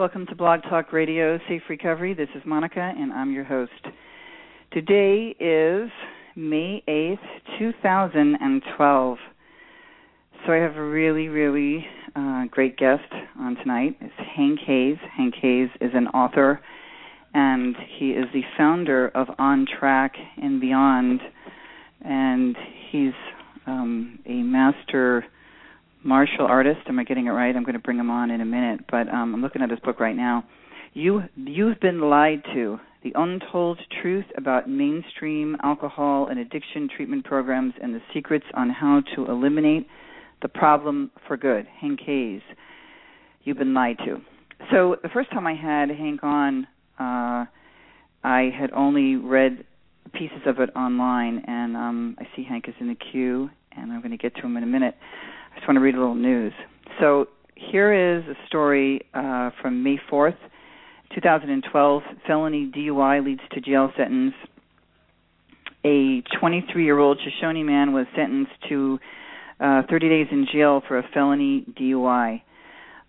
welcome to Blog Talk Radio Safe Recovery. This is Monica, and I'm your host. Today is May 8th, 2012. So I have a really, really uh, great guest on tonight. It's Hank Hayes. Hank Hayes is an author, and he is the founder of On Track and Beyond, and he's um, a master martial artist. Am I getting it right? I'm going to bring him on in a minute, but um, I'm looking at his book right now. You you've been lied to: the untold truth about mainstream alcohol and addiction treatment programs and the secrets on how to eliminate the problem for good. Hank Hayes. You've been lied to. So the first time I had Hank on, uh, I had only read pieces of it online, and um, I see Hank is in the queue, and I'm going to get to him in a minute. I just want to read a little news. So here is a story uh, from May 4th, 2012. Felony DUI leads to jail sentence. A 23-year-old Shoshone man was sentenced to uh, 30 days in jail for a felony DUI.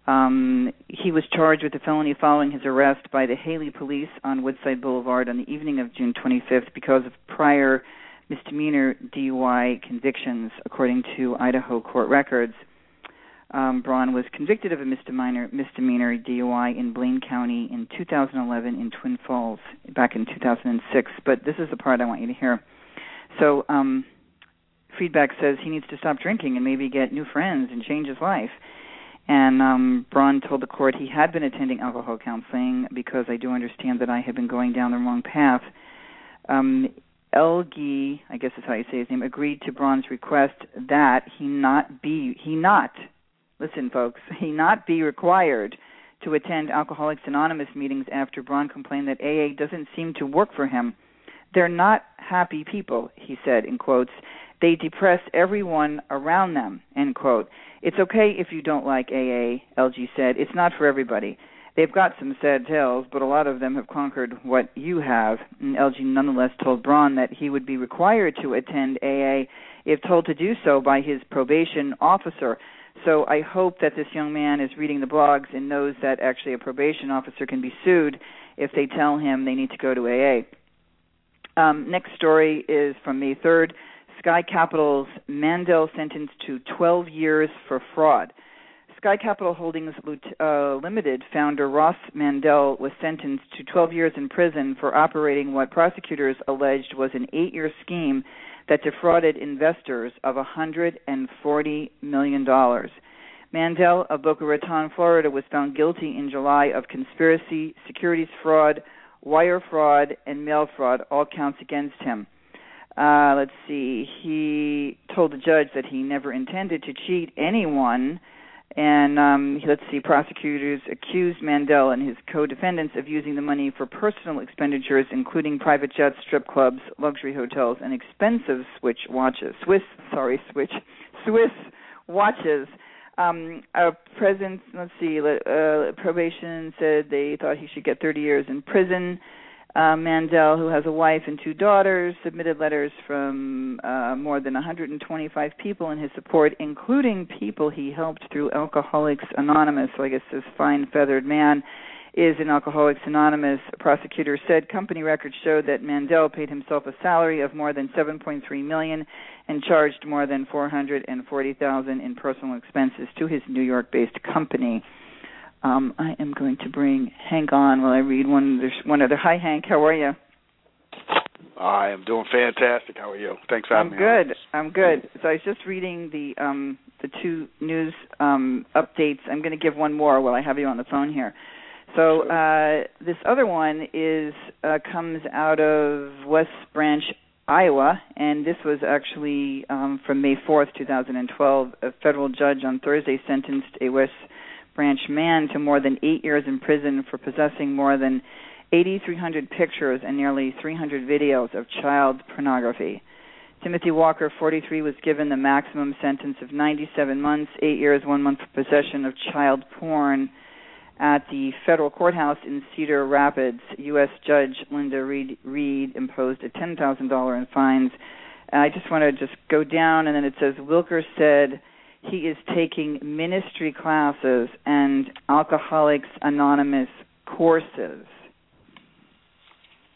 Um, he was charged with a felony following his arrest by the Hailey police on Woodside Boulevard on the evening of June 25th because of prior misdemeanor DUI convictions, according to Idaho court records. Um, Braun was convicted of a misdemeanor misdemeanor DUI in Blaine County in 2011 in Twin Falls back in 2006. But this is the part I want you to hear. So, um, feedback says he needs to stop drinking and maybe get new friends and change his life. And um, Braun told the court he had been attending alcohol counseling because I do understand that I had been going down the wrong path. Um, Elgee, I guess that's how you say his name, agreed to Braun's request that he not be he not listen, folks, he not be required to attend Alcoholics Anonymous meetings after Braun complained that AA doesn't seem to work for him. They're not happy people, he said in quotes. They depress everyone around them, end quote. It's okay if you don't like AA, Elgee said. It's not for everybody. They've got some sad tales, but a lot of them have conquered what you have. And Elgee nonetheless told Braun that he would be required to attend AA if told to do so by his probation officer. So I hope that this young man is reading the blogs and knows that actually a probation officer can be sued if they tell him they need to go to AA. Um, next story is from May 3rd. Sky Capital's Mandell sentenced to 12 years for fraud. Sky Capital Holdings uh, Limited founder Ross Mandell was sentenced to 12 years in prison for operating what prosecutors alleged was an eight year scheme that defrauded investors of $140 million. Mandell of Boca Raton, Florida, was found guilty in July of conspiracy, securities fraud, wire fraud, and mail fraud, all counts against him. Uh, let's see. He told the judge that he never intended to cheat anyone. And um, let's see, prosecutors accused Mandell and his co-defendants of using the money for personal expenditures, including private jets, strip clubs, luxury hotels, and expensive Switch watches. Swiss, sorry, Switch, Swiss watches. Um, our president, let's see, uh, probation said they thought he should get 30 years in prison. Uh, Mandell, who has a wife and two daughters, submitted letters from uh, more than 125 people in his support, including people he helped through Alcoholics Anonymous. So I guess this fine feathered man is in Alcoholics Anonymous. Prosecutor said company records showed that Mandell paid himself a salary of more than 7.3 million and charged more than 440,000 in personal expenses to his New York-based company. Um, I am going to bring Hank on while I read one. There's one other. Hi, Hank. How are you? I am doing fantastic. How are you? Thanks for having I'm me. good. I'm good. So I was just reading the um, the two news um, updates. I'm going to give one more while I have you on the phone here. So uh, this other one is uh, comes out of West Branch, Iowa, and this was actually um, from May 4th, 2012. A federal judge on Thursday sentenced a West Branch man to more than eight years in prison for possessing more than 8,300 pictures and nearly 300 videos of child pornography. Timothy Walker, 43, was given the maximum sentence of 97 months, eight years, one month for possession of child porn at the federal courthouse in Cedar Rapids. U.S. Judge Linda Reade, Reade imposed a $10,000 in fines. I just want to just go down, and then it says Wilker said he is taking ministry classes and Alcoholics Anonymous courses.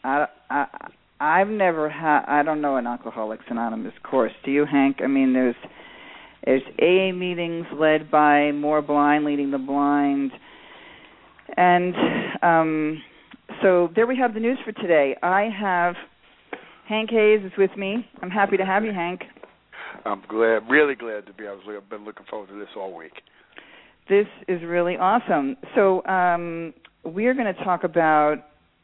I, I I've never had I don't know an Alcoholics Anonymous course. Do you, Hank? I mean, there's there's AA meetings led by More Blind, leading the blind, and um, so there we have the news for today. I have Hank Hayes is with me. I'm happy to have you, Hank. I'm glad, really glad to be. I was I've been looking forward to this all week. This is really awesome. So um, we are going to talk about,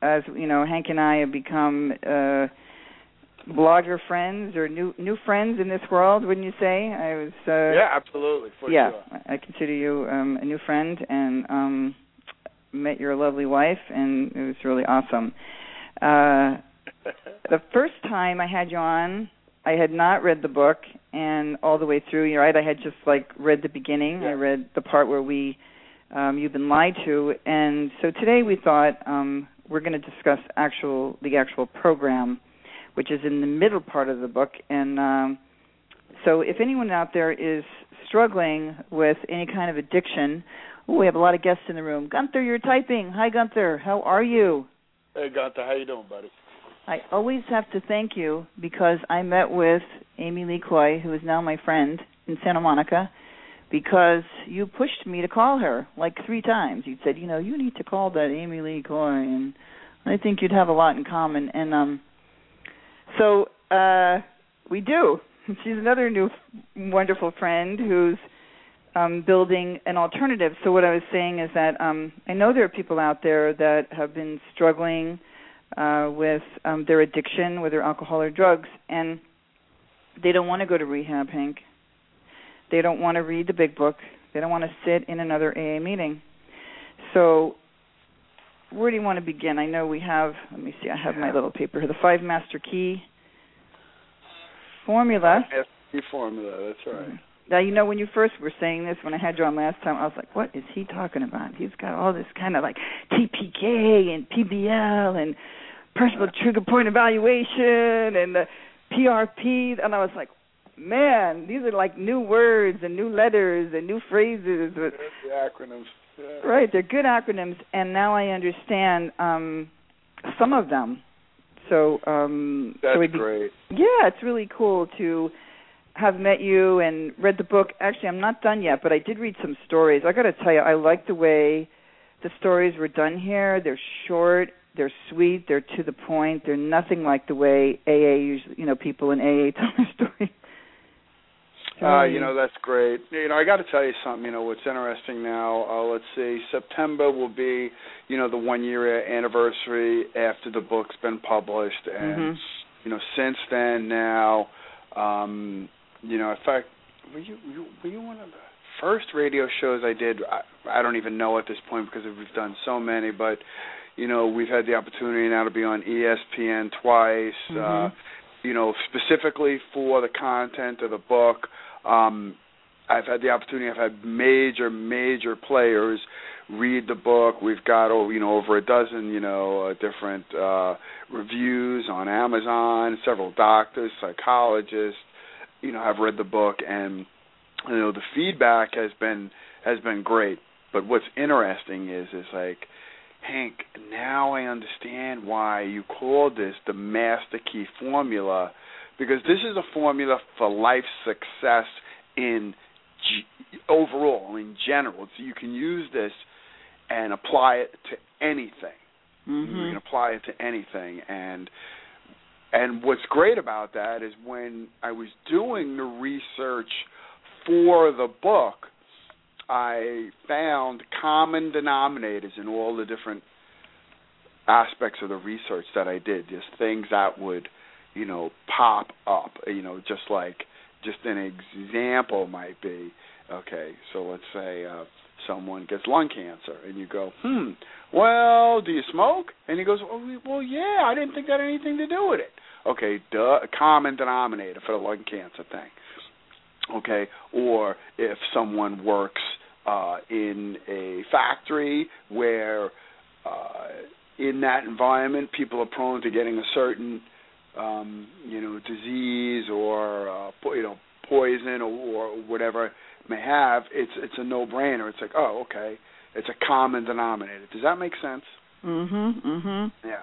as you know, Hank and I have become uh, blogger friends or new new friends in this world. Wouldn't you say? I was. Uh, yeah, absolutely. For yeah, sure. I consider you um, a new friend and um, met your lovely wife, and it was really awesome. Uh, the first time I had you on, I had not read the book and all the way through. You're right. I had just like read the beginning. Yeah. I read the part where we um, you've been lied to, and so today we thought um, we're going to discuss actual the actual program, which is in the middle part of the book. And um, so, if anyone out there is struggling with any kind of addiction, oh, we have a lot of guests in the room. Gunther, you're typing. Hi, Gunther. How are you? Hey, Gunther, how you doing, buddy? I always have to thank you because I met with Amy Lee Coy, who is now my friend in Santa Monica, because you pushed me to call her like three times. You said, you know, you need to call that Amy Lee Coy, and I think you'd have a lot in common. And um, so uh, we do. She's another new wonderful friend who's um, building an alternative. So what I was saying is that um, I know there are people out there that have been struggling uh, with um, their addiction, whether alcohol or drugs, and they don't want to go to rehab, Hank. They don't want to read the big book. They don't want to sit in another AA meeting. So, where do you want to begin? I know we have. Let me see. I have my little paper here. The five master key formula. SB formula. That's right. Now you know when you first were saying this when I had you on last time, I was like, "What is he talking about?" He's got all this kind of like TPK and PBL and personal trigger point evaluation and the PRP, and I was like, "Man, these are like new words and new letters and new phrases." But, The acronyms. Yeah. right, they're good acronyms, and now I understand um some of them. So, um, That's so be great. yeah, it's really cool to have met you and read the book. Actually, I'm not done yet, but I did read some stories. I got to tell you, I like the way the stories were done here. They're short, they're sweet, they're to the point. They're nothing like the way AA usually, you know, people in AA tell their stories. Uh, you know that's great. You know, I got to tell you something. You know, what's interesting now? Uh, let's see, September will be, you know, the one year anniversary after the book's been published, and Mhm. you know, since then now, um, you know, in fact, were you, were you were you one of the first radio shows I did? I, I don't even know at this point because we've done so many, but you know, we've had the opportunity now to be on ESPN twice. Uh, Mhm. you know, specifically for the content of the book. Um, I've had the opportunity. I've had major, major players read the book. We've got oh, you know over a dozen you know uh, different uh, reviews on Amazon. Several doctors, psychologists, you know, have read the book, and you know the feedback has been has been great. But what's interesting is is like Hank, now I understand why you called this the master key formula because this is a formula for life success in g- overall in general. So you can use this and apply it to anything. Mm-hmm. You can apply it to anything and and what's great about that is when I was doing the research for the book, I found common denominators in all the different aspects of the research that I did, just things that would, you know, pop up, you know, just like just an example might be, okay, so let's say uh someone gets lung cancer and you go, "Hmm, well, do you smoke?" And he goes, "Well, well yeah, I didn't think that had anything to do with it." Okay, duh, common denominator for the lung cancer thing. Okay, or if someone works uh in a factory where uh in that environment people are prone to getting a certain um you know disease or uh you know poison or, or whatever may have it's it's a no brainer it's like oh okay. It's a common denominator. Does that make sense? Mhm. Mhm. yeah.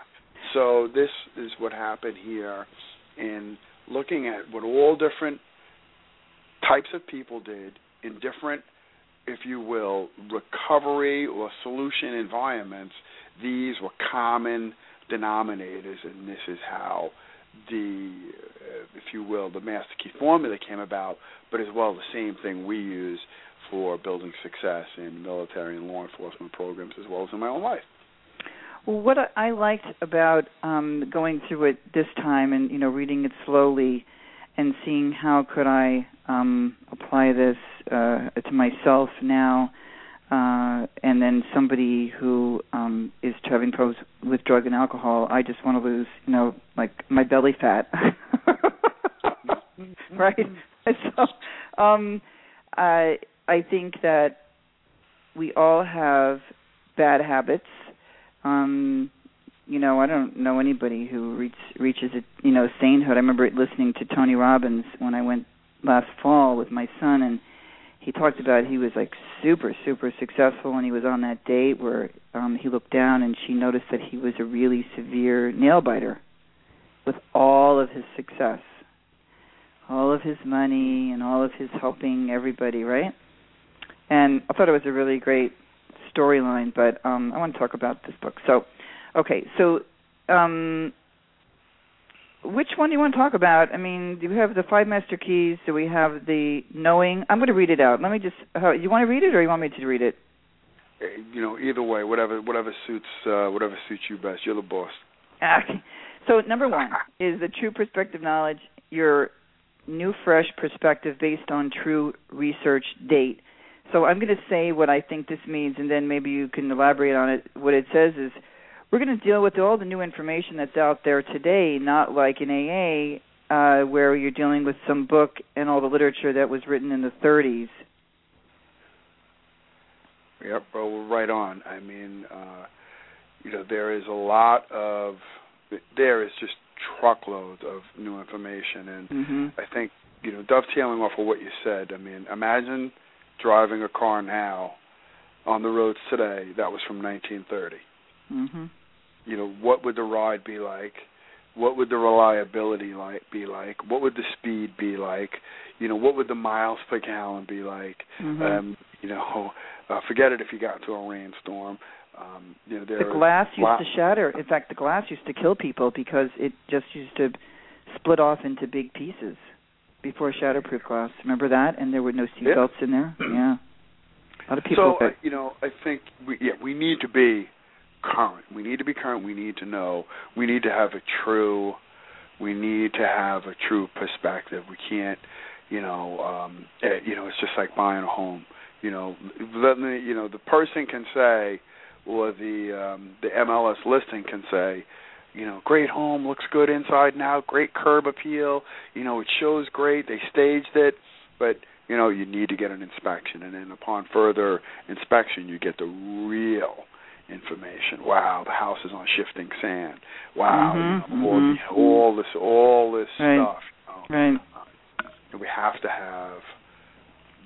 So this is what happened here in looking at what all different types of people did in different if you will recovery or solution environments. These were common denominators and this is how the uh, if you will the master key formula came about but as well the same thing we use for building success in military and law enforcement programs as well as in my own life. Well, what I- liked about um, going through it this time and you know reading it slowly and seeing how could I um, apply this uh, to myself now, uh, and then somebody who um, is having problems with drug and alcohol, I just want to lose you know like my belly fat, right? So um, I I think that we all have bad habits. Um you know i don't know anybody who reach, reaches a you know sainthood. I remember listening to tony robbins when i went last fall with my son and he talked about he was like super super successful and he was on that date where um he looked down and she noticed that he was a really severe nail biter with all of his success all of his money and all of his helping everybody right and i thought it was a really great storyline, but um, I want to talk about this book. So, okay, so um, which one do you want to talk about? I mean, do we have the five master keys? Do we have the knowing? I'm going to read it out. Let me just. How, you want to read it, or you want me to read it? Uh, you know either way whatever whatever suits uh whatever suits you best you're the boss Okay. So number one is the true perspective knowledge, your new fresh perspective based on true research date. So I'm going to say what I think this means, and then maybe you can elaborate on it. What it says is we're going to deal with all the new information that's out there today, not like in AA, uh, where you're dealing with some book and all the literature that was written in the 30s. Yep, well, we're right on. I mean, uh, you know, there is a lot of there is just truckloads of new information, and Mm-hmm. I think you know, dovetailing off of what you said. I mean, imagine driving a car now on the roads today that was from 1930. Mm-hmm. You know, what would the ride be like? What would the reliability like be like? What would the speed be like? You know, what would the miles per gallon be like? Mhm. Um, you know, uh, forget it if you got into a rainstorm. Um, you know, there The glass used lot- to shatter. In fact, the glass used to kill people because it just used to split off into big pieces before shatterproof glass. Remember that? And there were no Yeah. seatbelts in there. Yeah. A lot of people. So uh, you know, I think we yeah we need to be current. We need to be current. We need to know. We need to have a true. We need to have a true perspective. We can't, you know, um, eh, you know, it's just like buying a home. You know, let me, you know, the person can say, or the um, the MLS listing can say, you know, great home, looks good inside and out, great curb appeal. You know, it shows great. They staged it, but you know, you need to get an inspection, and then upon further inspection, you get the real information. Wow, the house is on shifting sand. Wow, mm-hmm, you know, all, mm-hmm. all this, all this right. stuff. You know, right. And we have to have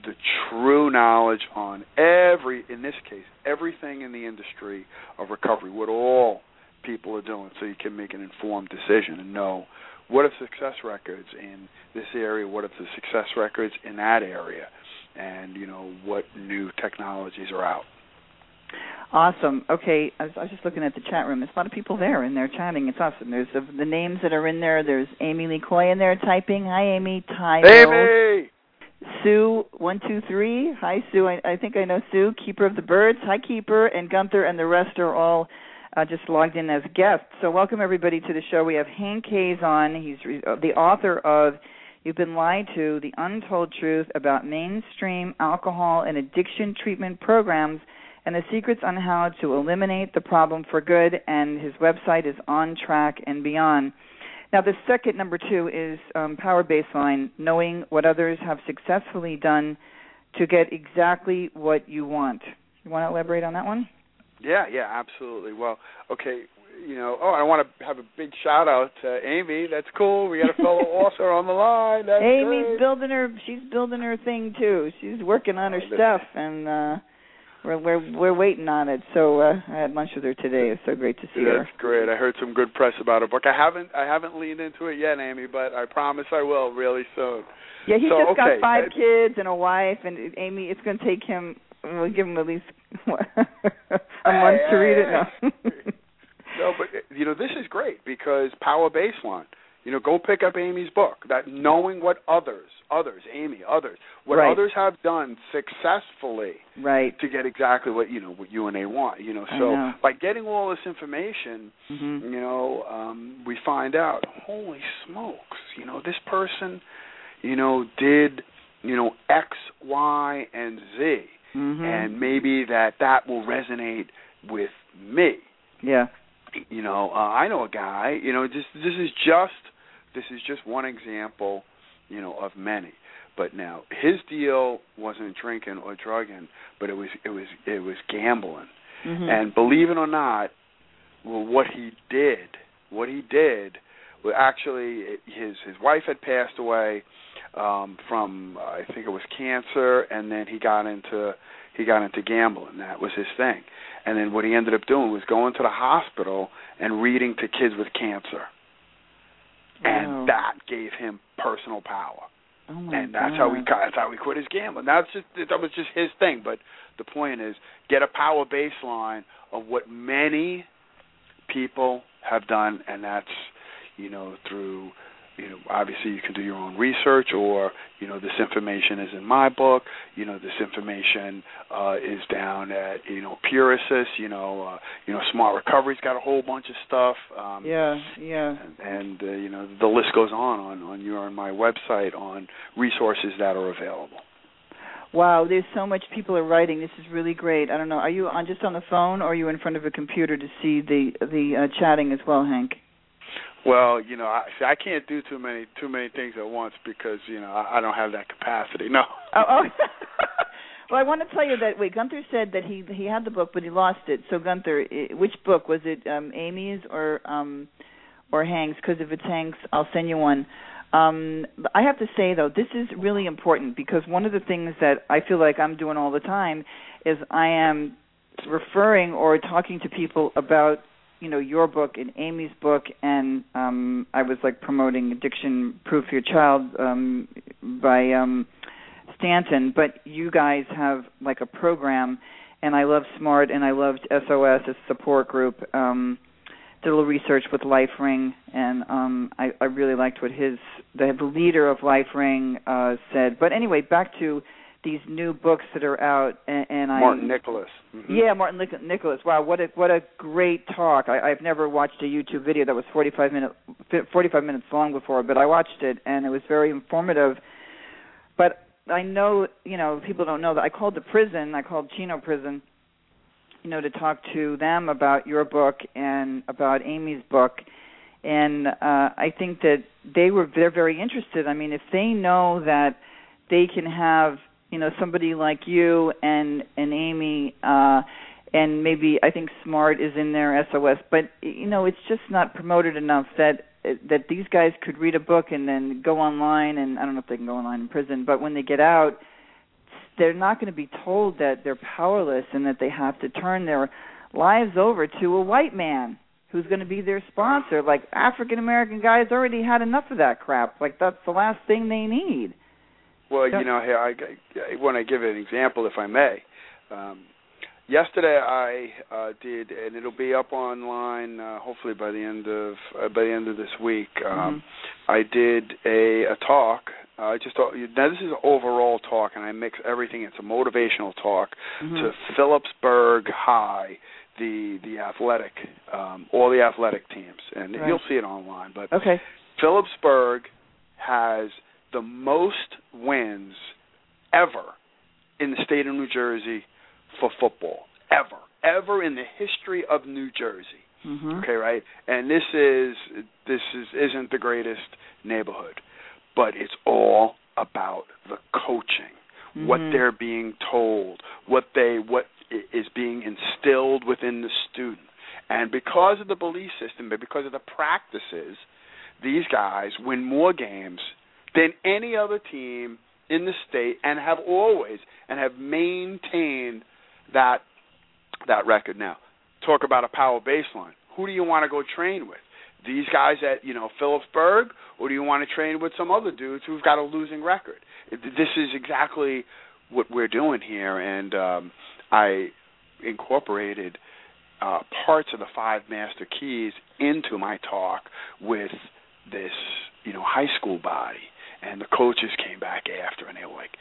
the true knowledge on every, in this case, everything in the industry of recovery, what all people are doing, so you can make an informed decision and know what are success records in this area, what are the success records in that area, and you know what new technologies are out. Awesome. Okay, I was, I was just looking at the chat room. There's a lot of people there, and they're chatting. It's awesome. There's the, the names that are in there. There's Amy Lee Coy in there typing. Hi, Amy. Ty. Amy. Sue one two three. Hi, Sue. I, I think I know Sue. Keeper of the Birds. Hi, Keeper and Gunther, and the rest are all uh, just logged in as guests. So welcome everybody to the show. We have Hank Hayes on. He's re- uh, the author of You've Been Lied to: The Untold Truth About Mainstream Alcohol and Addiction Treatment Programs and the secrets on how to eliminate the problem for good. And his website is On Track and Beyond. Now, the second number two is um, Power Baseline, knowing what others have successfully done to get exactly what you want. You want to elaborate on that one? Yeah, yeah, absolutely. Well, okay, you know, oh, I want to have a big shout out to Amy. That's cool. We got a fellow author on the line. That's Amy's great. building her. She's building her thing too. She's working on her Oh, stuff, and uh we're we're we're waiting on it. So uh I had lunch with her today. It's so great to see her. That's great. I heard some good press about her book. I haven't I haven't leaned into it yet, Amy, but I promise I will really soon. Yeah, he's So, just okay, got five uh, kids and a wife, and Amy. It's going to take him. We'll give him at least what, a month to read it. No. No, but you know this is great because Power Baseline. You know, go pick up Amy's book. That knowing what others, others, Amy, others, what Right. others have done successfully right. to get exactly what you know what you and they want. You know, so know. by getting all this information, hmm you know, um, we find out, holy smokes, you know, this person, you know, did, you know, X, Y, and Z, hmm and maybe that that will resonate with me. yeah. You know, uh, I know a guy. You know, just this is just this is just one example, you know, of many. But now his deal wasn't drinking or drugging, but it was it was it was gambling. hmm And believe it or not, well, what he did, what he did, well, actually, his his wife had passed away um, from uh, I think it was cancer, and then he got into he got into gambling. That was his thing. And then what he ended up doing was going to the hospital and reading to kids with cancer. And that gave him personal power Oh and that's how we God. that's how we quit his gambling. That's just that was just his thing. But the point is, get a power baseline of what many people have done, and that's you know through you know obviously you can do your own research, or you know this information is in my book. You know this information uh, is down at you know Purisis. You know uh, you know Smart Recovery's got a whole bunch of stuff. Um, Yeah, yeah. and, and uh, you know the list goes on on on your and my website on resources that are available. Wow, there's so much people are writing. This is really great. I don't know. Are you on just on the phone, or are you in front of a computer to see the the uh, chatting as well, Hank? Well, you know, I see, I can't do too many too many things at once because you know I, I don't have that capacity. No. Oh, oh. well, I want to tell you that. Wait, Gunther said that he he had the book, but he lost it. So, Gunther, which book was it? Um, Amy's or um, or Hank's? Because if it's Hank's, I'll send you one. Um, but I have to say though, this is really important because one of the things that I feel like I'm doing all the time is I am referring or talking to people about you know your book and Amy's book and um I was like promoting addiction proof your child um by um Stanton. But you guys have like a program and I love Smart and I loved SOS a support group um did a little research with LifeRing and um I I really liked what his the, the leader of LifeRing uh said. But anyway back to these new books that are out and, and I Martin Nicolaus. Mhm. yeah, Martin Nic- Nicolaus. Wow, what a what a great talk. I, I've never watched a YouTube video that was 45 minute 45 minutes long before, but I watched it and it was very informative. But I know, you know, people don't know that I called the prison, I called Chino Prison, you know, to talk to them about your book and about Amy's book. And uh I think that they were they're very interested. I mean, if they know that they can have you know somebody like you and and Amy uh and maybe I think Smart is in there SOS but you know it's just not promoted enough that that these guys could read a book and then go online and I don't know if they can go online in prison but when they get out they're not going to be told that they're powerless and that they have to turn their lives over to a white man who's going to be their sponsor. Like African American guys already had enough of that crap. Like that's the last thing they need. Well, you know, I, I, I want to give an example, if I may. Um, yesterday, I uh, did, and it'll be up online uh, hopefully by the end of uh, by the end of this week. Um, mm-hmm. I did a, a talk. I uh, just thought now this is an overall talk, and I mix everything. It's a motivational talk mm-hmm. to Phillipsburg High the the athletic um all the athletic teams and right. you'll see it online but okay phillipsburg has the most wins ever in the state of new jersey for football ever ever in the history of new jersey mm-hmm. okay right and this is this is isn't the greatest neighborhood but it's all about the coaching mm-hmm. what they're being told what they what is being instilled within the student. And because of the belief system, but because of the practices, these guys win more games than any other team in the state and have always and have maintained that that record. Now, talk about a power baseline. Who do you want to go train with? These guys at you know Phillipsburg, or do you want to train with some other dudes who've got a losing record? This is exactly what we're doing here, and um, I incorporated uh, parts of the five master keys into my talk with this, you know, high school body, and the coaches came back after, and they were like,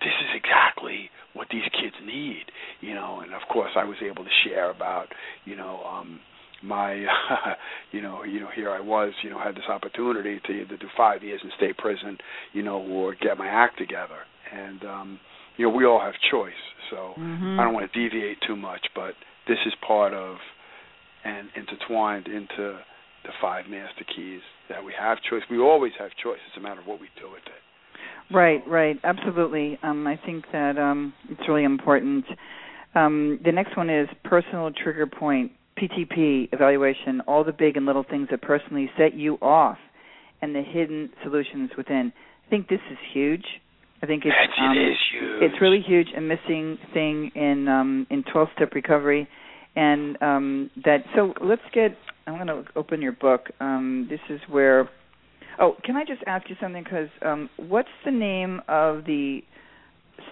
"This is exactly what these kids need," you know. And of course, I was able to share about, you know, um, my, you know, you know, here I was, you know, had this opportunity to either do five years in state prison, you know, or get my act together, and um, you know, we all have choice so mm-hmm. I don't want to deviate too much, but this is part of and intertwined into the five master keys that we have choice. We always have choice. It's a matter of what we do with it. Right, right, absolutely. Um, I think that um, it's really important. Um, the next one is personal trigger point, PTP evaluation, all the big and little things that personally set you off, and the hidden solutions within. I think this is huge. I think it's um, it is huge. It's really huge, a missing thing in um, in 12 step recovery, and um, that. So let's get. I'm going to open your book. Um, this is where. Oh, can I just ask you something? Because um, what's the name of the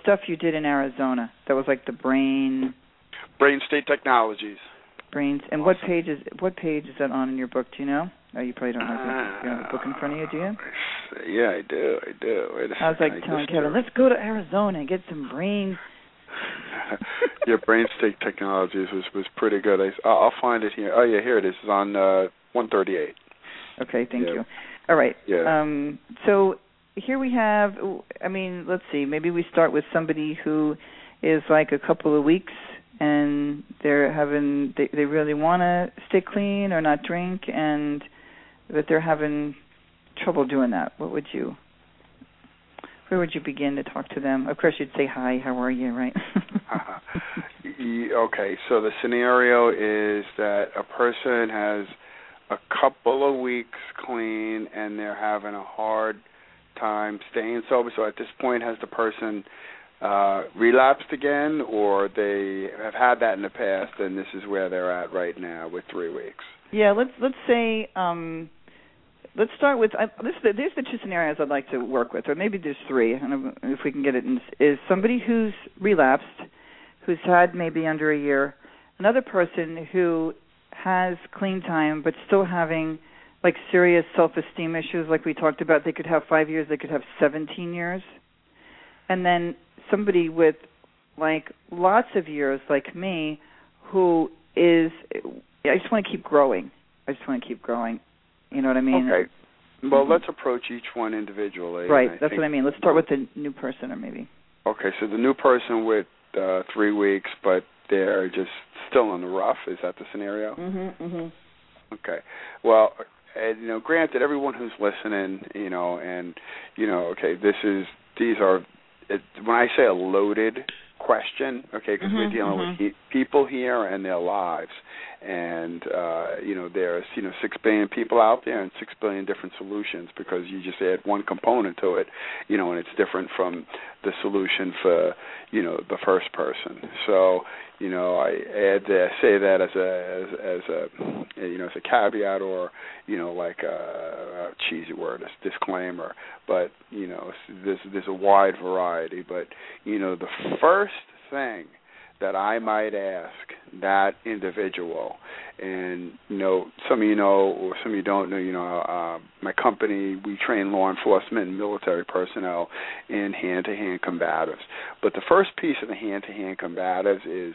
stuff you did in Arizona? That was like the brain. Brain State Technologies. Brains. And awesome. what page is what page is that on in your book? Do you know? Oh, you probably don't have, the, you have the book in front of you, do you? Yeah, I do. I do. I was like telling Kevin, let's go to Arizona and get some brain. yeah, brain state technologies was was pretty good. I, I'll find it here. Oh yeah, here it is. It's on uh, 138. Okay, thank yeah. you. All right. Yeah. Um, so here we have. I mean, let's see. Maybe we start with somebody who is like a couple of weeks and they're having they they really want to stay clean or not drink and that they're having trouble doing that, what would you where would you begin to talk to them? Of course, you'd say hi. How are you? Right? okay, so the scenario is that a person has a couple of weeks clean and they're having a hard time staying sober. So at this point, has the person uh, relapsed again, or they have had that in the past, and this is where they're at right now with three weeks? Yeah, let's let's say um, let's start with uh, this. These are the two scenarios I'd like to work with, or maybe there's three. Know if we can get it. In, is somebody who's relapsed, who's had maybe under a year, another person who has clean time but still having like serious self-esteem issues, like we talked about. They could have five years. They could have 17 years, and then somebody with like lots of years, like me, who is I just want to keep growing. I just want to keep growing. You know what I mean? Okay. Well, mm-hmm. let's approach each one individually. Right. That's what I mean. Let's start with the new person, or maybe. Okay, so the new person with uh, three weeks, but they're just still in the rough. Is that the scenario? Mhm. Mhm. Okay. Well, and, you know, granted, everyone who's listening, you know, and you know, okay, this is these are it, when I say a loaded question, okay, because mm-hmm, we're dealing mm-hmm. with he, people here and their lives, and uh, you know there's you know six billion people out there and six billion different solutions because you just add one component to it, you know, and it's different from the solution for you know the first person. So you know I add that, say that as a as, as a you know as a caveat or you know like a, a cheesy word as disclaimer, but you know there's there's a wide variety, but you know the first thing that I might ask that individual. And you know, some of you know, or some of you don't know. You know, uh, my company we train law enforcement and military personnel in hand-to-hand combatives. But the first piece of the hand-to-hand combatives is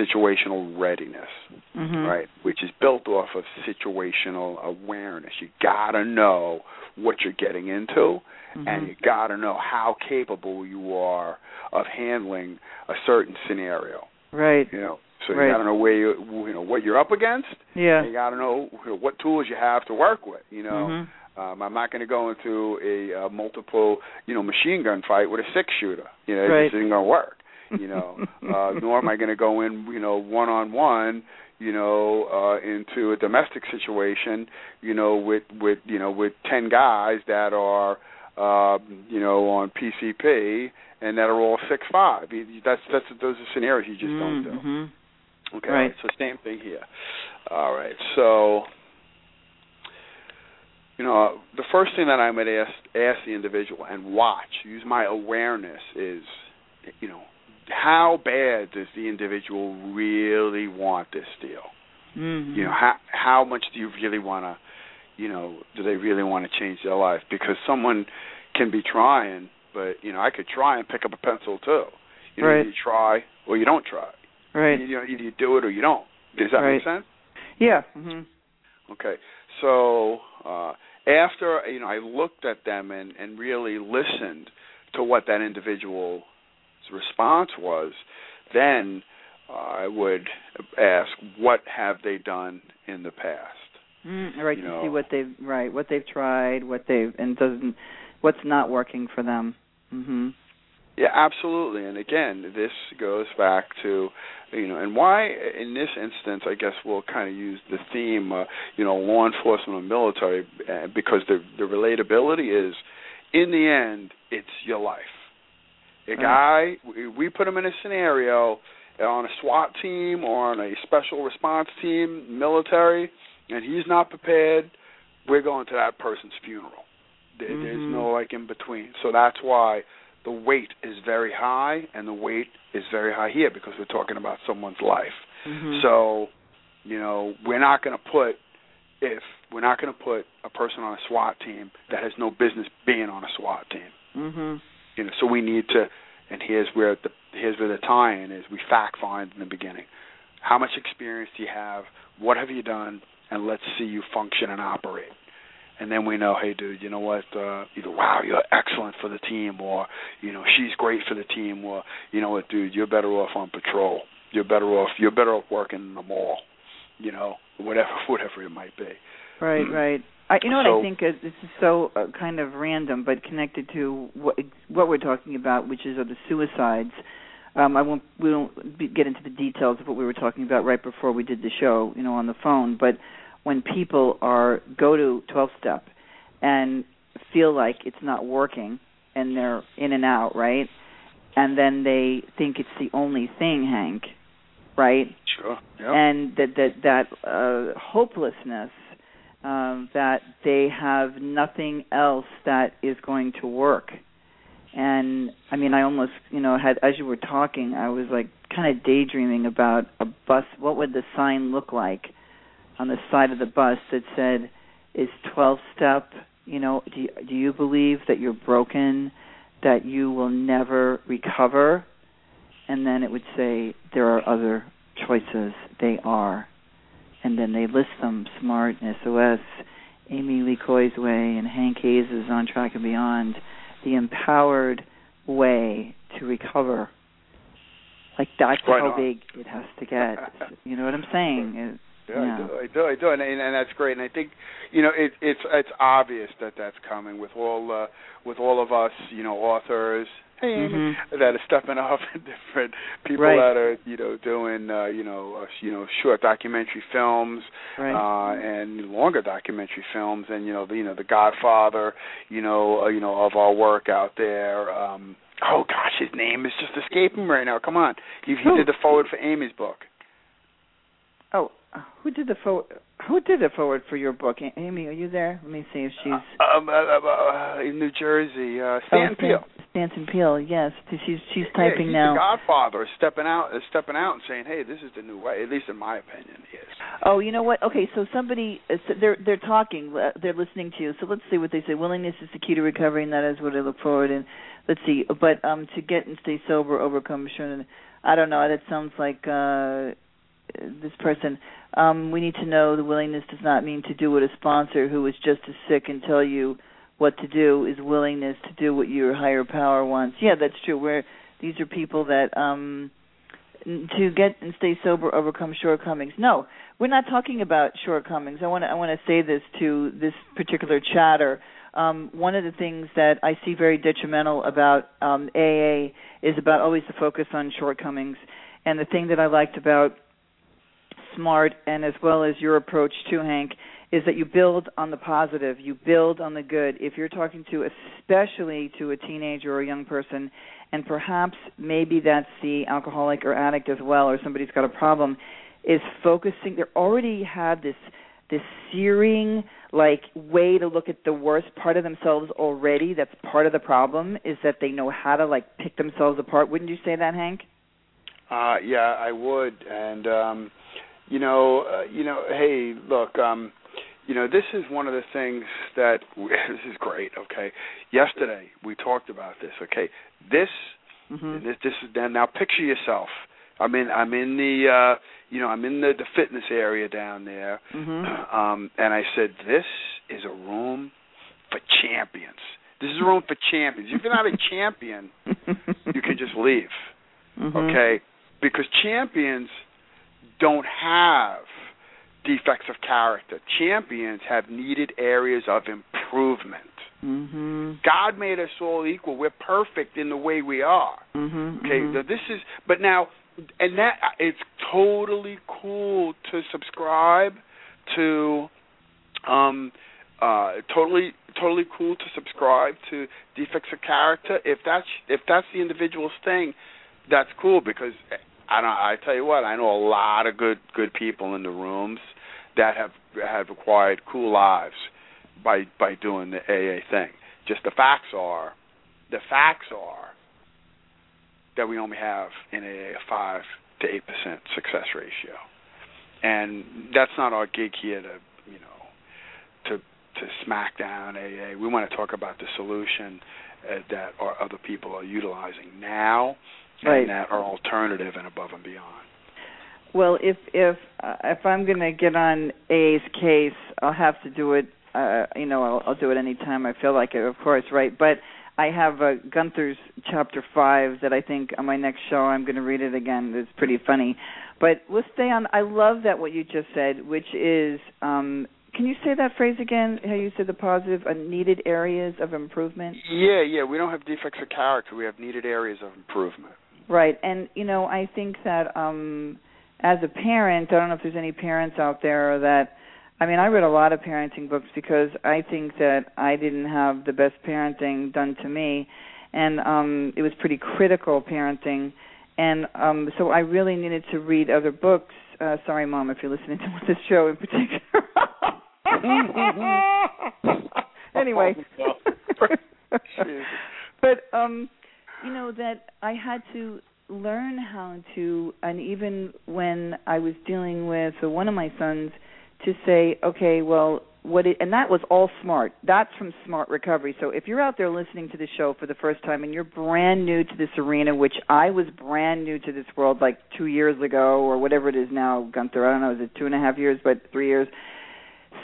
situational readiness, mm-hmm. right? Which is built off of situational awareness. You gotta know what you're getting into, mm-hmm. and you gotta know how capable you are of handling a certain scenario. Right. You know, so right. you got to know where you you know what you're up against. Yeah. you got to know what tools you have to work with. You know, mm-hmm. um, I'm not going to go into a uh, multiple you know machine gun fight with a six shooter. You know, right. it just isn't going to work. You know, uh, nor am I going to go in you know one on one you know, uh, into a domestic situation, you know, with with you know with ten guys that are, uh, you know, on PCP and that are all six five. That's that's those are scenarios you just don't do. Mm-hmm. Okay, right. so same thing here. All right, so you know the first thing that I would ask ask the individual and watch, use my awareness is, you know, how bad does the individual really want this deal? Mm-hmm. You know, how how much do you really want to, you know, do they really want to change their life? Because someone can be trying, but you know, I could try and pick up a pencil too. You know, right. you try or you don't try. Right. You, know, either you do it or you don't. Does that right. make sense? Yeah. Mm-hmm. Okay. So uh, after you know, I looked at them and and really listened to what that individual's response was. Then uh, I would ask, what have they done in the past? Mm, right. You to know. see what they've right, what they've tried, what they've and doesn't, what's not working for them. Mhm. Yeah, absolutely. And again, this goes back to, you know, and why in this instance, I guess we'll kind of use the theme, uh, you know, law enforcement and military, uh, because the the relatability is, in the end, it's your life. A guy, we, put him in a scenario on a SWAT team or on a special response team, military, and he's not prepared. We're going to that person's funeral. There, mm-hmm. There's no like in between. So that's why the weight is very high, and the weight is very high here because we're talking about someone's life. Mm-hmm. So, you know, we're not going to put if we're not going to put a person on a SWAT team that has no business being on a SWAT team. Mhm. You know, so we need to, and here's where the here's where the tie-in is. We fact find in the beginning. How much experience do you have? What have you done? And let's see you function and operate and then we know, hey, dude, you know what? Uh, either wow, you're excellent for the team, or you know, she's great for the team, or you know what, dude, you're better off on patrol. You're better off. You're better off working in the mall. You know, whatever, whatever it might be. Right, right. I, you know what So- I think is this is so uh, kind of random, but connected to what what we're talking about, which is of the suicides. Um, I won't we won't be, get into the details of what we were talking about right before we did the show, you know, on the phone. But when people are go to 12 step and feel like it's not working and they're in and out, right? And then they think it's the only thing, Hank, right? Sure. Yeah. and that that that uh, hopelessness um, that they have nothing else that is going to work. And I mean, I almost you know had as you were talking, I was like kind of daydreaming about a bus. What would the sign look like on the side of the bus that said, "Is 12 step"? You know, do you, do you believe that you're broken, that you will never recover? And then it would say there are other choices. They are, and then they list them: Smart, SOS, Amy Lee way, and Hank Hayes is on Track and Beyond. The empowered way to recover. Like that's Right how on. big it has to get. you know what I'm saying? It- Yeah, Yeah. I do, I do, I do, and, and and that's great. And I think, you know, it, it's it's obvious that that's coming with all uh, with all of us, you know, authors. Amy, Mhm. that are stepping up and different people Right. that are, you know, doing, uh, you know, uh, you know, short documentary films, Right. uh, and longer documentary films, and you know, the, you know, the Godfather, you know, uh, you know, of our work out there. Um, oh gosh, his name is just escaping me right now. Come on, he, he did the forward for Amy's book. Oh, uh, who did the forward? Who did the forward for your book? Amy, are you there? Let me see if she's. um, uh, uh, uh, in New Jersey, uh, Stan oh, Peele. Stanton Peele. Yes, she's she's Yeah, typing he's now. The Godfather is stepping out, stepping out and saying, "Hey, this is the new way." At least in my opinion, he is. Oh, you know what? Okay, so somebody uh, so they're they're talking, uh, they're listening to you. So let's see what they say. Willingness is the key to recovery, and that is what I look forward. And let's see, but um, to get and stay sober, overcome shun. I don't know. That sounds like uh, this person. Um, we need to know the willingness does not mean to do what a sponsor who is just as sick and tell you what to do is willingness to do what your higher power wants. Yeah, that's true. Where these are people that um to get and stay sober overcome shortcomings. No, we're not talking about shortcomings. I want to I want to say this to this particular chatter. Um, one of the things that I see very detrimental about um, AA is about always the focus on shortcomings. And the thing that I liked about SMART and as well as your approach to Hank is that you build on the positive, you build on the good. If you're talking to especially to a teenager or a young person and perhaps maybe that's the alcoholic or addict as well or somebody's got a problem is focusing they already have this this searing like way to look at the worst part of themselves already that's part of the problem is that they know how to like pick themselves apart. Wouldn't you say that hank? Uh, yeah, I would, and um, you know, uh, you know, hey, look, um, you know, this is one of the things that this is great. Okay, yesterday we talked about this. Okay, this, mhm this, this is then now picture yourself. I'm in, I'm in the, uh, you know, I'm in the the fitness area down there, mhm um, and I said, this is a room for champions. This is a room for champions. If you're not a champion, you can just leave. Mhm. okay because champions don't have defects of character champions have needed areas of improvement Mhm. god made us all equal we're perfect in the way we are Mhm. okay mhm. so this is but now and that it's totally cool to subscribe to um uh totally totally cool to subscribe to defects of character if that's if that's the individual's thing that's cool because I don't I tell you what I know a lot of good good people in the rooms that have have acquired cool lives by by doing the AA thing. Just the facts are the facts are that we only have in AA a five to eight percent success ratio, and that's not our gig here to you know to to smack down AA. We want to talk about the solution uh, that our other people are utilizing now, Right. and that are alternative and above and beyond. Well, if if uh, if I'm going to get on A's case, I'll have to do it. Uh, you know, I'll, I'll do it anytime I feel like it, of course, right? But I have uh, Gunther's chapter five that I think on my next show I'm going to read it again. It's pretty funny. But we'll stay on. I love that what you just said, which is. um can you say that phrase again? How you said the positive, uh, needed areas of improvement. Yeah, yeah. We don't have defects of character. We have needed areas of improvement. Right. And you know, I think that um as a parent, I don't know if there's any parents out there that I mean, I read a lot of parenting books because I think that I didn't have the best parenting done to me and um it was pretty critical parenting and um so I really needed to read other books. Uh sorry mom if you're listening to this show in particular. anyway. but um you know that I had to learn how to and even when I was dealing with one of my sons to say okay well what it, and that was all smart. That's from smart recovery. So if you're out there listening to the show for the first time and you're brand new to this arena which I was brand new to this world like 2 years ago or whatever it is now Gunther I don't know is it two and a half years but 3 years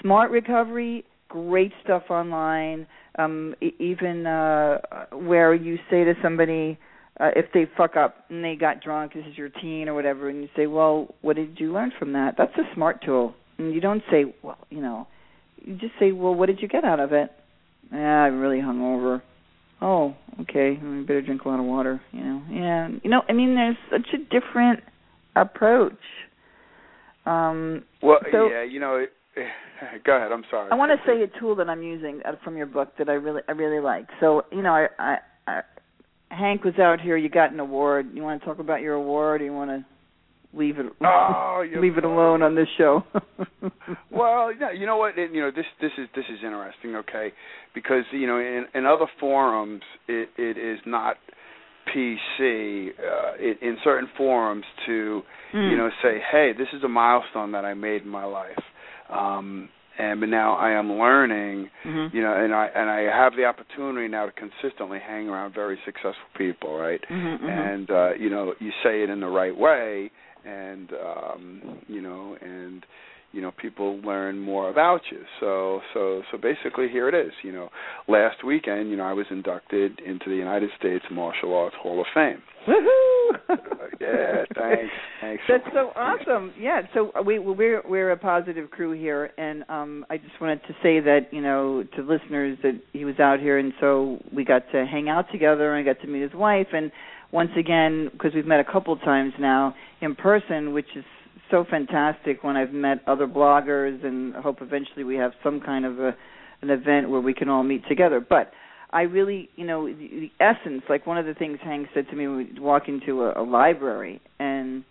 smart recovery great stuff online um e- even uh where you say to somebody uh, if they fuck up and they got drunk this is your teen or whatever and you say well what did you learn from that that's a smart tool and you don't say, well, you know, you just say, well, what did you get out of it? Yeah, I'm really hungover. Oh, okay. I better drink a lot of water. You know, yeah. You know, I mean, there's such a different approach. Um, well, so, yeah, you know. It, go ahead. I'm sorry. I want to say a tool that I'm using uh, from your book that I really, I really like. So, you know, I, I, I Hank was out here. You got an award. You want to talk about your award, or you want to leave it oh, leave it alone on this show. well, yeah, you know what? It, you know this this is this is interesting, okay? Because you know in in other forums it it is not PC uh, it, in certain forums to mm. you know say, hey, this is a milestone that I made in my life. Um and but now I am learning, mm-hmm. you know, and I and I have the opportunity now to consistently hang around very successful people, right? Mm-hmm, and uh, you know, you say it in the right way, and um, you know, and you know, people learn more about you. So, so, so basically, here it is. You know, last weekend, you know, I was inducted into the United States Martial Arts Hall of Fame. Woohoo! yeah, thanks. Thanks. That's so awesome. Yeah. So we we're we're a positive crew here, and um, I just wanted to say that you know to listeners that he was out here, and so we got to hang out together, and I got to meet his wife, and once again because we've met a couple times now in person, which is so fantastic when I've met other bloggers, and hope eventually we have some kind of a an event where we can all meet together. But I really, you know, the, the essence, like one of the things Hank said to me when we walk into a, a library, and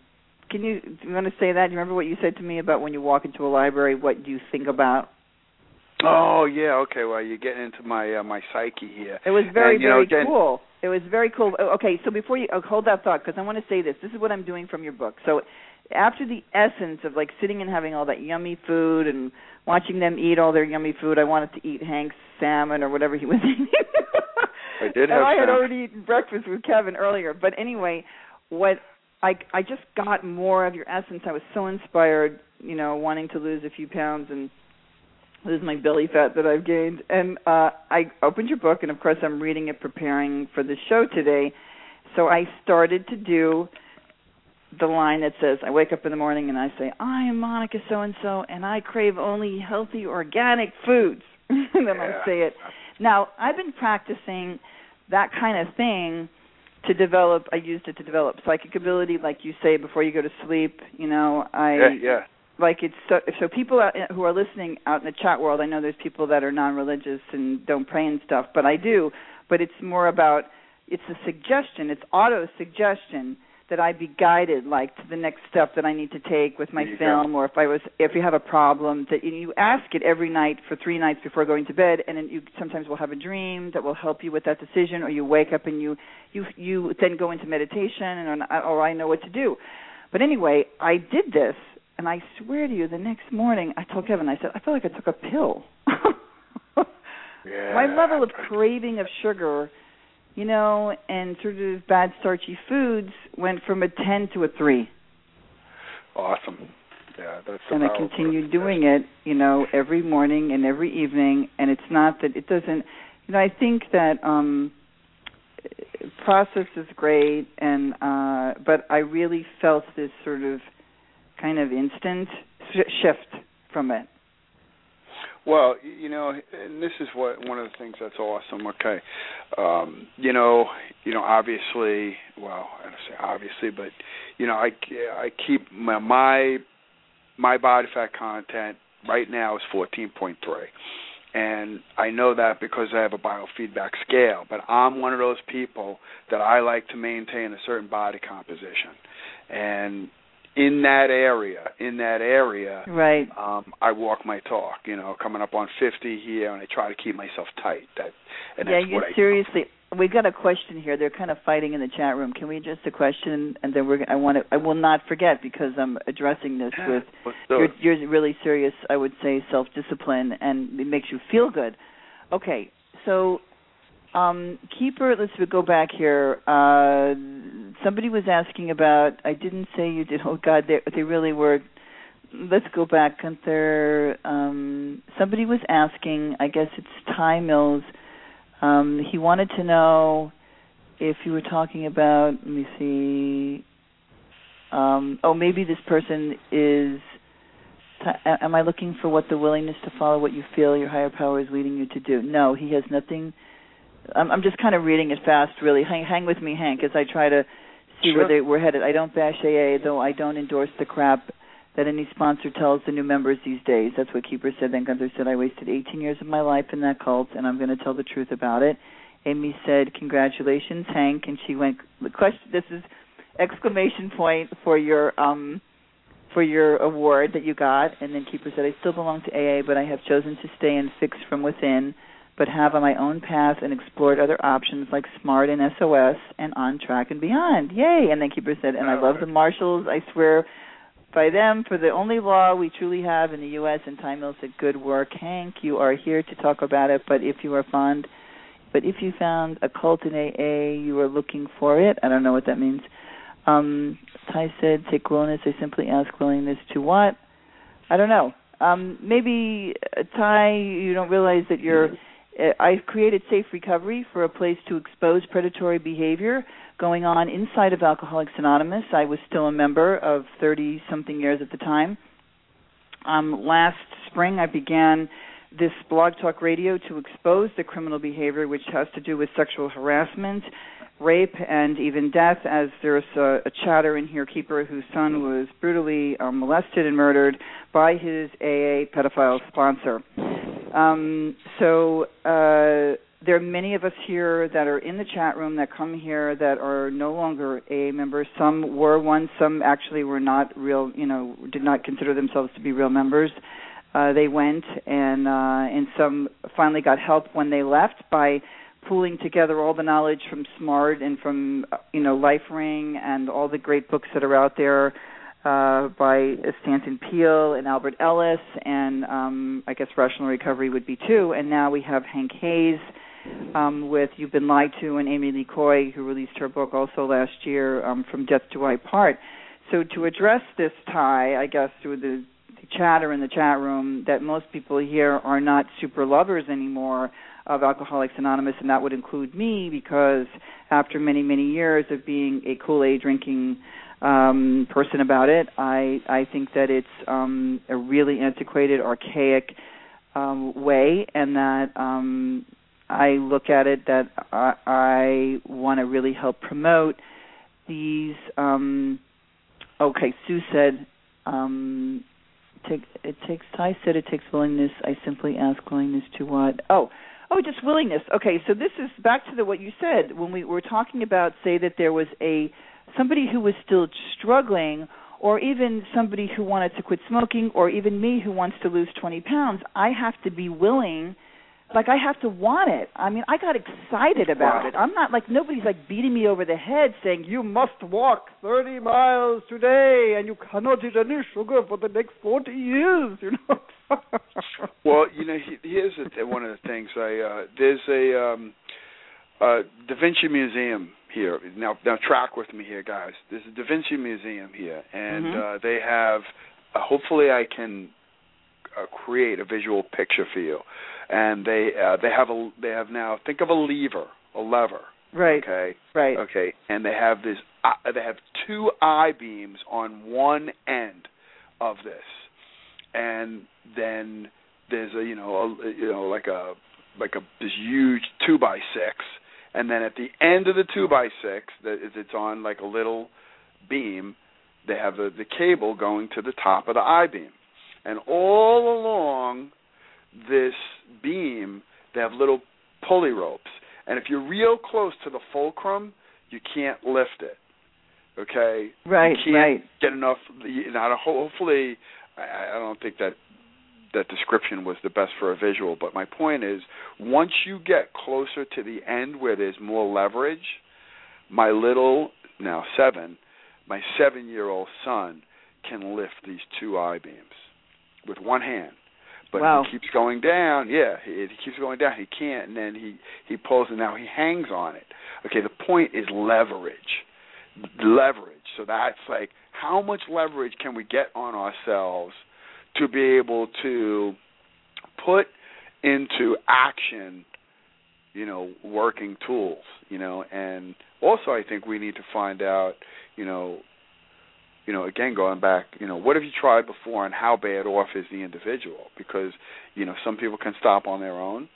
can you, do you want to say that? Do you remember what you said to me about when you walk into a library, what do you think about? Oh yeah, okay. Well, you're getting into my uh, my psyche here. It was very and, very know, cool. It was very cool. Oh, Okay, so before you oh, hold that thought, because I want to say this. This is what I'm doing from your book. So after the essence of like sitting and having all that yummy food and watching them eat all their yummy food, I wanted to eat Hank's salmon or whatever he was eating. I did have. and I had salmon. already eaten breakfast with Kevin earlier. But anyway, what I I just got more of your essence. I was so inspired, you know, wanting to lose a few pounds and lose my belly fat that I've gained. And uh I opened your book and of course I'm reading it preparing for the show today. So I started to do the line that says I wake up in the morning and I say, I am Monica so and so and I crave only healthy organic foods. and then Yeah. I say it. Now, I've been practicing that kind of thing to develop I used it to develop psychic ability like you say before you go to sleep, you know, I Yeah, yeah. like it's so so people out, who are listening out in the chat world i know there's people that are non-religious and don't pray and stuff but i do but it's more about it's a suggestion it's auto suggestion that i be guided like to the next step that i need to take with my film or if i was if you have a problem that you ask it every night for three nights before going to bed and then you sometimes will have a dream that will help you with that decision or you wake up and you you you then go into meditation and or i know what to do but anyway i did this and I swear to you, the next morning, I told Kevin, I said, I feel like I took a pill. Yeah. My level of craving of sugar, you know, and sort of bad starchy foods went from a 10 to a 3. Awesome. Yeah, that's And I power of continued purpose. doing it, you know, every morning and every evening. And it's not that it doesn't, you know, I think that um process is great and uh but I really felt this sort of kind of instant sh- shift from it. Well, you know, and this is what one of the things that's awesome. Okay, um, you know, you know, obviously, well, I don't say obviously, but you know, I I keep my my, my body fat content right now is fourteen point three. And I know that because I have a biofeedback scale, but I'm one of those people that I like to maintain a certain body composition. And in that area, in that area, Right. um I walk my talk, you know, coming up on 50 here and I try to keep myself tight. That and yeah, that's you what I seriously. We got a question here. They're kind of fighting in the chat room. Can we just a question, and then we're. I want to. I will not forget because I'm addressing this with do you're, really serious. I would say self discipline, and it makes you feel good. Okay, so um keeper. Let's go back here. Uh Somebody was asking about. I didn't say you did. Oh God, they they really were. Let's go back, Gunther. Um, somebody was asking. I guess it's Ty Mills. Um, he wanted to know if you were talking about. Let me see. Um, oh, maybe this person is am I looking for what the willingness to follow what you feel your higher power is leading you to do? No, he has nothing. I'm, I'm just kind of reading it fast, really. Hang, hang with me, Hank, as I try to see sure. where they, we're headed. I don't bash AA, though I don't endorse the crap that any sponsor tells the new members these days. That's what Keeper said. Then Gunther said, I wasted 18 years of my life in that cult, and I'm going to tell the truth about it. Amy said, "Congratulations, Hank," and she went. Question. This is exclamation point for your um for your award that you got. And then Keeper said, "I still belong to AA, but I have chosen to stay and fix from within." But have on my own path and explored other options like Smart and SOS and On Track and Beyond. Yay! And then Keeper said, and I love the Marshals. I swear by them for the only law we truly have in the U.S. And Ty Mills said, good work, Hank. You are here to talk about it, but if you are fond but if you found a cult in AA, you were looking for it. I don't know what that means. Um, Ty said, take willingness. I simply ask willingness to what? I don't know. Um, maybe uh, Ty, you don't realize that you're. Uh, I've created Safe Recovery for a place to expose predatory behavior going on inside of Alcoholics Anonymous. I was still a member of 30 something years at the time. Um, last spring, I began this blog talk radio to expose the criminal behavior which has to do with sexual harassment, rape, and even death, as there's a, a chatter in here keeper whose son was brutally um, molested and murdered by his AA pedophile sponsor. Um, so uh, there are many of us here that are in the chat room that come here that are no longer AA members. Some were once, some actually were not real, you know, did not consider themselves to be real members uh, they went and uh, and some finally got help when they left by pooling together all the knowledge from Smart and from uh, you know Life Ring and all the great books that are out there uh, by Stanton Peele and Albert Ellis and um, I guess Rational Recovery would be too. And now we have Hank Hayes um, with You've Been Lied to and Amy Lee Coy who released her book also last year um, From Death Do I Part. So to address this Ty, I guess through the chatter in the chat room that most people here are not super lovers anymore of Alcoholics Anonymous, and that would include me because after many many years of being a Kool Aid drinking um, person about it, I I think that it's um, a really antiquated, archaic um, way, and that um, I look at it that I, I want to really help promote these. Um, okay, Sue said um, take it takes I said it takes willingness. I simply ask willingness to what? Oh, oh, just willingness. Okay, so this is back to the what you said when we were talking about say that there was a somebody who was still struggling or even somebody who wanted to quit smoking or even me who wants to lose 20 pounds, I have to be willing like I have to want it. I mean, I got excited about wow. it. I'm not like nobody's like beating me over the head saying you must walk 30 miles today and you cannot eat any sugar for the next 40 years. You know. well, you know, here's a, one of the things. I uh, there's a um, uh, Da Vinci Museum here. Now, now track with me here, guys. There's a Da Vinci Museum here, and mm-hmm. uh, they have. Uh, hopefully, I can uh, create a visual picture for you and they uh, they have a they have now think of a lever, a lever. Right. Okay. Right. Okay. And they have this. Uh, they have two I beams on one end of this, and then there's a you know a, you know like a like a this huge two by six, and then at the end of the two by six that is it's on like a little beam. They have the, the cable going to the top of the I beam, and all along this beam, they have little pulley ropes, and if you're real close to the fulcrum, you can't lift it. Okay, right, you can't right. Get enough. Now, hopefully, I, I don't think that that description was the best for a visual, but my point is, once you get closer to the end where there's more leverage, my little now seven, my seven-year-old son can lift these two I beams with one hand but wow. he keeps going down. Yeah, he, he keeps going down. He can't, and then he he pulls, and now he hangs on it. Okay, the point is leverage, leverage. So that's like how much leverage can we get on ourselves to be able to put into action, you know, working tools, you know, and also I think we need to find out, you know, you know, again going back, you know, what have you tried before and how bad off is the individual? Because, you know, some people can stop on their own.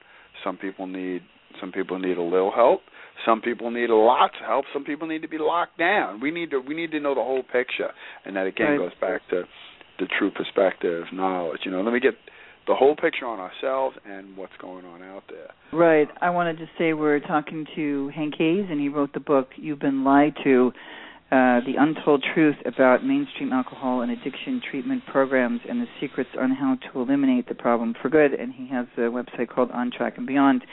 Some people need some people need a little help. Some people need a lot of help. Some people need to be locked down. We need to we need to know the whole picture. And that again right. goes back to the true perspective, knowledge. You know, let me get the whole picture on ourselves and what's going on out there. Right. I wanted to say we're talking to Hank Hayes, and he wrote the book "You've Been Lied to." Uh, the untold truth about mainstream alcohol and addiction treatment programs and the secrets on how to eliminate the problem for good. And he has a website called On Track and Beyond.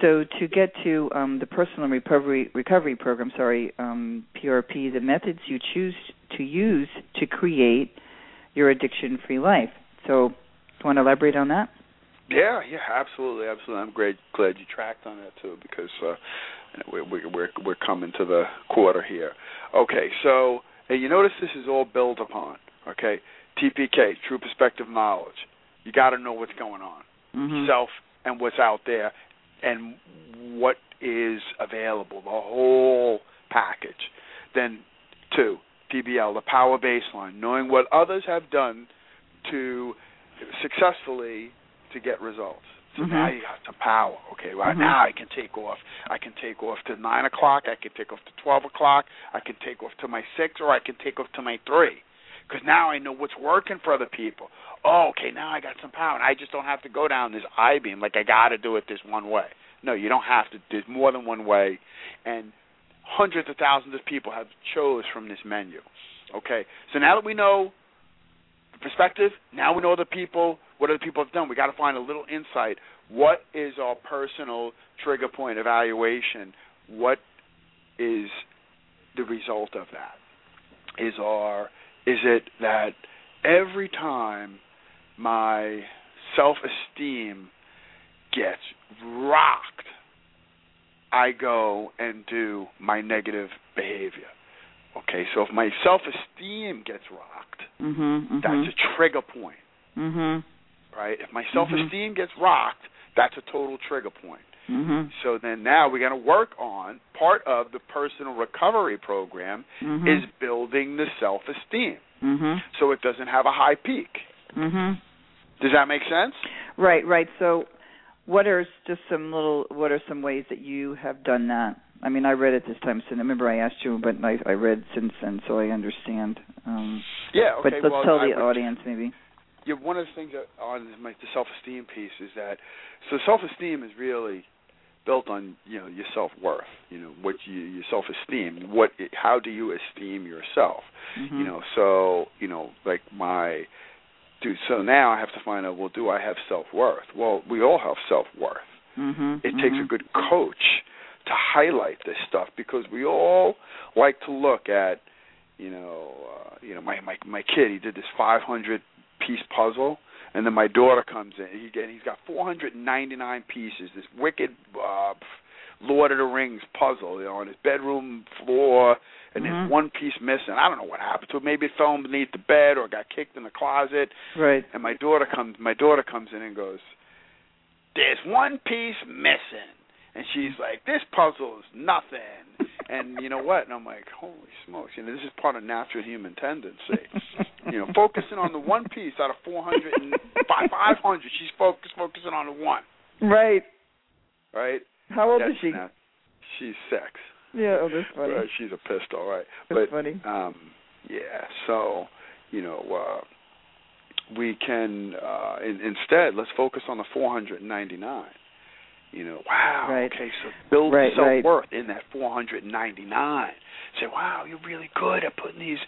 So to get to um, the personal recovery recovery program, sorry, um, PRP, the methods you choose to use to create your addiction-free life. So, do you want to elaborate on that? Yeah, yeah, absolutely, absolutely. I'm great, glad you tracked on that too, because uh, we're we're we're coming to the quarter here. Okay, so and you notice this is all built upon. Okay, TPK, true perspective knowledge. You got to know what's going on, mm-hmm. self and what's out there, and what is available, the whole package. Then two, PBL, the power baseline, knowing what others have done to successfully to get results. So mm-hmm. now you got some power. Okay, right mm-hmm. now I can take off. I can take off to nine o'clock. I can take off to twelve o'clock. I can take off to my six, or I can take off to my three. Because now I know what's working for other people. Oh, okay, now I got some power, and I just don't have to go down this I beam like I got to do it this one way. No, you don't have to. There's more than one way, and hundreds of thousands of people have chose from this menu. Okay, so now that we know the perspective, now we know the people, what other people have done. We got to find a little insight. What is our personal trigger point evaluation? What is the result of that? Is our is it that every time my self-esteem gets rocked, I go and do my negative behavior. Okay, so if my self-esteem gets rocked, mm-hmm, mm-hmm. that's a trigger point. Mm-hmm. Right? If my self-esteem gets rocked, that's a total trigger point. Mm-hmm. So then now we're going to work on part of the personal recovery program mm-hmm. is building the self-esteem, mm-hmm. so it doesn't have a high peak. Mm-hmm. Does that make sense? Right, right. So, what are just some little? What are some ways that you have done that? I mean, I read it this time, so remember I asked you, but I, I read since then, so I understand. Um, yeah, okay. But let's well, tell the would, audience maybe. Yeah, one of the things that on my, the self-esteem piece is that so self-esteem is really built on you know your self-worth. You know what you your self-esteem. What how do you esteem yourself? Mm-hmm. You know, so you know like my dude. So now I have to find out. Well, do I have self-worth? Well, we all have self-worth. Mm-hmm. It mm-hmm. takes a good coach to highlight this stuff because we all like to look at you know uh, you know my my my kid he did this 500 piece puzzle and then my daughter comes in. He get he's got 499 pieces this wicked uh Lord of the Rings puzzle you know on his bedroom floor and mm-hmm. there's one piece missing. I don't know what happened to it maybe it fell beneath the bed or got kicked in the closet. Right. And my daughter comes my daughter comes in and goes there's one piece missing. And she's like, "This puzzle is nothing." And you know what? And I'm like, "Holy smokes!" You know, this is part of natural human tendency. you know, focusing on the one piece out of 400 and 500, she's focused focusing on the one. Right. Right. How old That's is she? Not, she's six. Yeah. Oh, that's funny. Right, she's a pistol, right? That's but funny. um, yeah. So, you know, uh, we can uh, in, instead let's focus on the 499 you know, wow. Right. Okay, so build right, self worth in that 499. Say, wow, you're really good at putting these,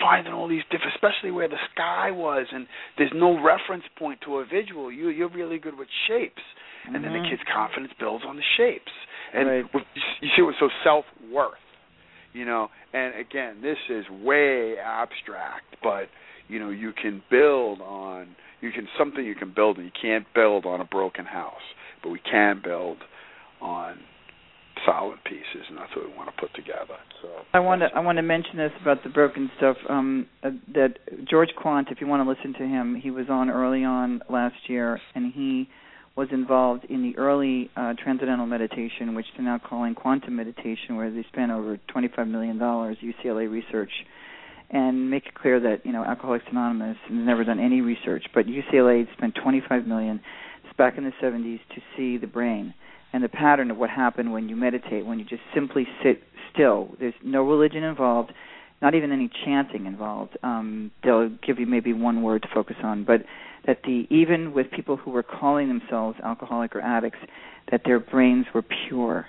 finding all these different, especially where the sky was, and there's no reference point to a visual. You you're really good with shapes, and mm-hmm. then the kid's confidence builds on the shapes. And right. you see what so self worth, you know. And again, this is way abstract, but you know you can build on you can something you can build, and you can't build on a broken house but we can build on solid pieces, and that's what we want to put together. So I want to I want to mention this about the broken stuff. Um, uh, that George Quant, if you want to listen to him, he was on early on last year, and he was involved in the early uh, transcendental meditation, which they're now calling quantum meditation, where they spent over twenty five million dollars UCLA research. and make it clear that you know Alcoholics Anonymous has never done any research, but UCLA spent 25 million back in the 70s to see the brain and the pattern of what happened when you meditate, when you just simply sit still. There's no religion involved, not even any chanting involved. Um, they'll give you maybe one word to focus on, but that the even with people who were calling themselves alcoholic or addicts, that their brains were pure,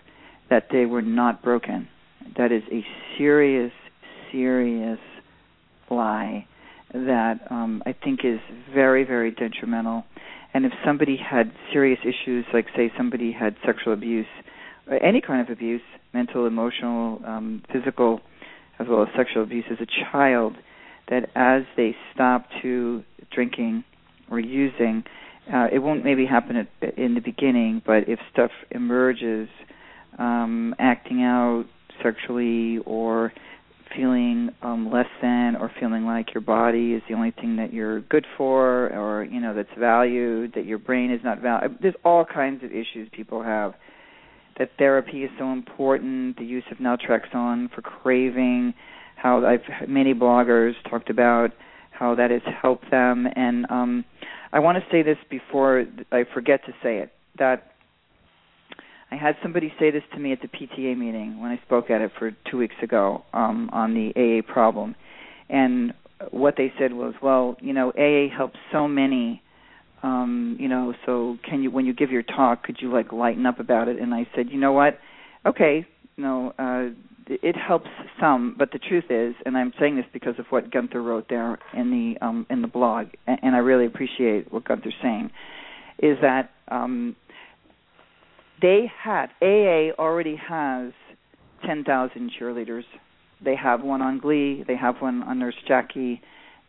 that they were not broken. That is a serious, serious lie that um, I think is very, very detrimental. And if somebody had serious issues, like say somebody had sexual abuse, or any kind of abuse, mental, emotional, um, physical, as well as sexual abuse as a child, that as they stop to drinking or using, uh, it won't maybe happen at, in the beginning, but if stuff emerges, um, acting out sexually or feeling um less than or feeling like your body is the only thing that you're good for or you know that's valued that your brain is not valued there's all kinds of issues people have that therapy is so important the use of naltrexone for craving how I've many bloggers talked about how that has helped them and um I want to say this before I forget to say it that I had somebody say this to me at the PTA meeting when I spoke at it for two weeks ago um, on the AA problem, and what they said was, well, you know, AA helps so many. Um, you know, so can you when you give your talk, could you like lighten up about it? And I said, you know what? Okay, you know, uh, it helps some, but the truth is, and I'm saying this because of what Gunther wrote there in the um, in the blog, and, I really appreciate what Gunther's saying, is that um, they had AA already has 10,000 cheerleaders. They have one on Glee, they have one on Nurse Jackie,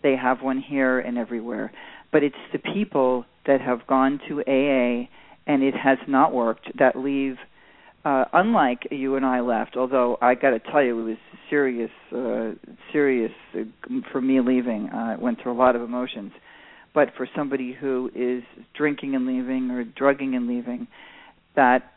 they have one here and everywhere. But it's the people that have gone to AA and it has not worked that leave uh unlike you and I left, although I got to tell you it was serious uh serious uh, for me leaving. Uh, I went through a lot of emotions. But for somebody who is drinking and leaving or drugging and leaving, that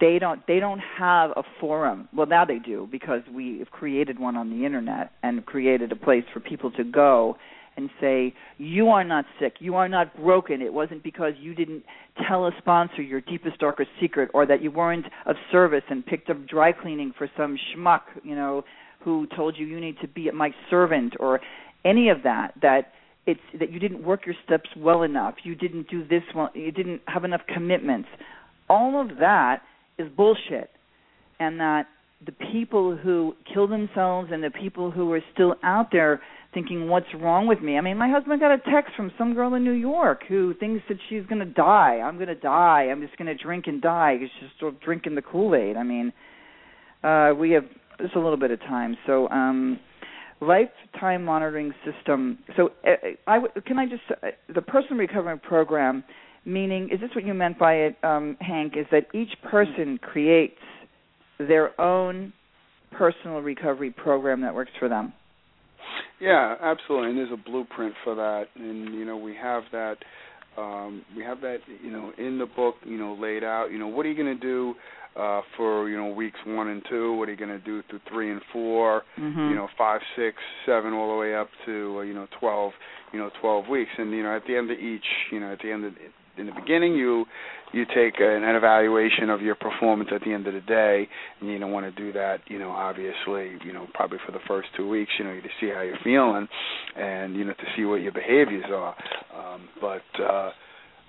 they don't they don't have a forum. Well, now they do because we have created one on the internet and created a place for people to go and say you are not sick, you are not broken. It wasn't because you didn't tell a sponsor your deepest darkest secret or that you weren't of service and picked up dry cleaning for some schmuck, you know, who told you you need to be my servant or any of that that it's that you didn't work your steps well enough, you didn't do this well, you didn't have enough commitments all of that is bullshit. And that the people who kill themselves and the people who are still out there thinking what's wrong with me? I mean my husband got a text from some girl in new york who thinks that she's going to die. I'm going to die. I'm just going to drink and die. She's still drinking the kool aid i mean uh we have just a little bit of time. So um lifetime monitoring system. So uh, i can i just uh, the personal recovery program meaning is this what you meant by it um, hank is that each person creates their own personal recovery program that works for them yeah absolutely and there's a blueprint for that and you know we have that um, we have that you know in the book you know laid out you know what are you going to do uh, for you know weeks one and two. What are you going to do through three and 4 mm-hmm. You know five, six, seven, all the way up to uh, you know twelve. You know twelve weeks, and you know at the end of each, you know at the end of in the beginning you you take an, an evaluation of your performance at the end of the day and you don't want to do that you know obviously you know probably for the first two weeks you know to see how you're feeling and you know to see what your behaviors are. Um but uh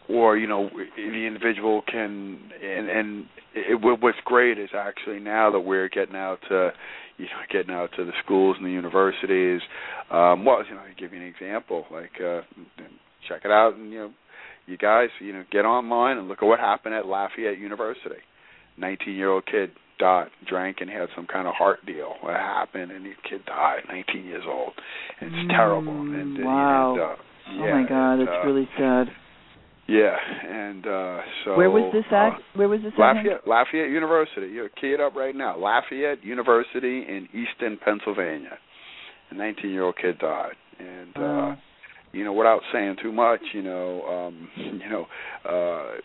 or you know the individual can and and it, what's great is actually now that we're getting out to you know getting out to the schools and the universities um well you know to give you an example like uh check it out and you know you guys, you know, get online and look at what happened at Lafayette University. 19-year-old kid died, drank, and had some kind of heart deal. What happened? And the kid died, 19 years old. And it's mm, terrible. And, wow. And, uh, yeah, oh my God, that's uh, really sad. Yeah, and uh so Where was this at? Uh, Where was this Lafayette at? Lafayette University. You key it up right now. Lafayette University in Easton, Pennsylvania. A 19-year-old kid died, and uh you know, without saying too much, you know, um, you know, uh,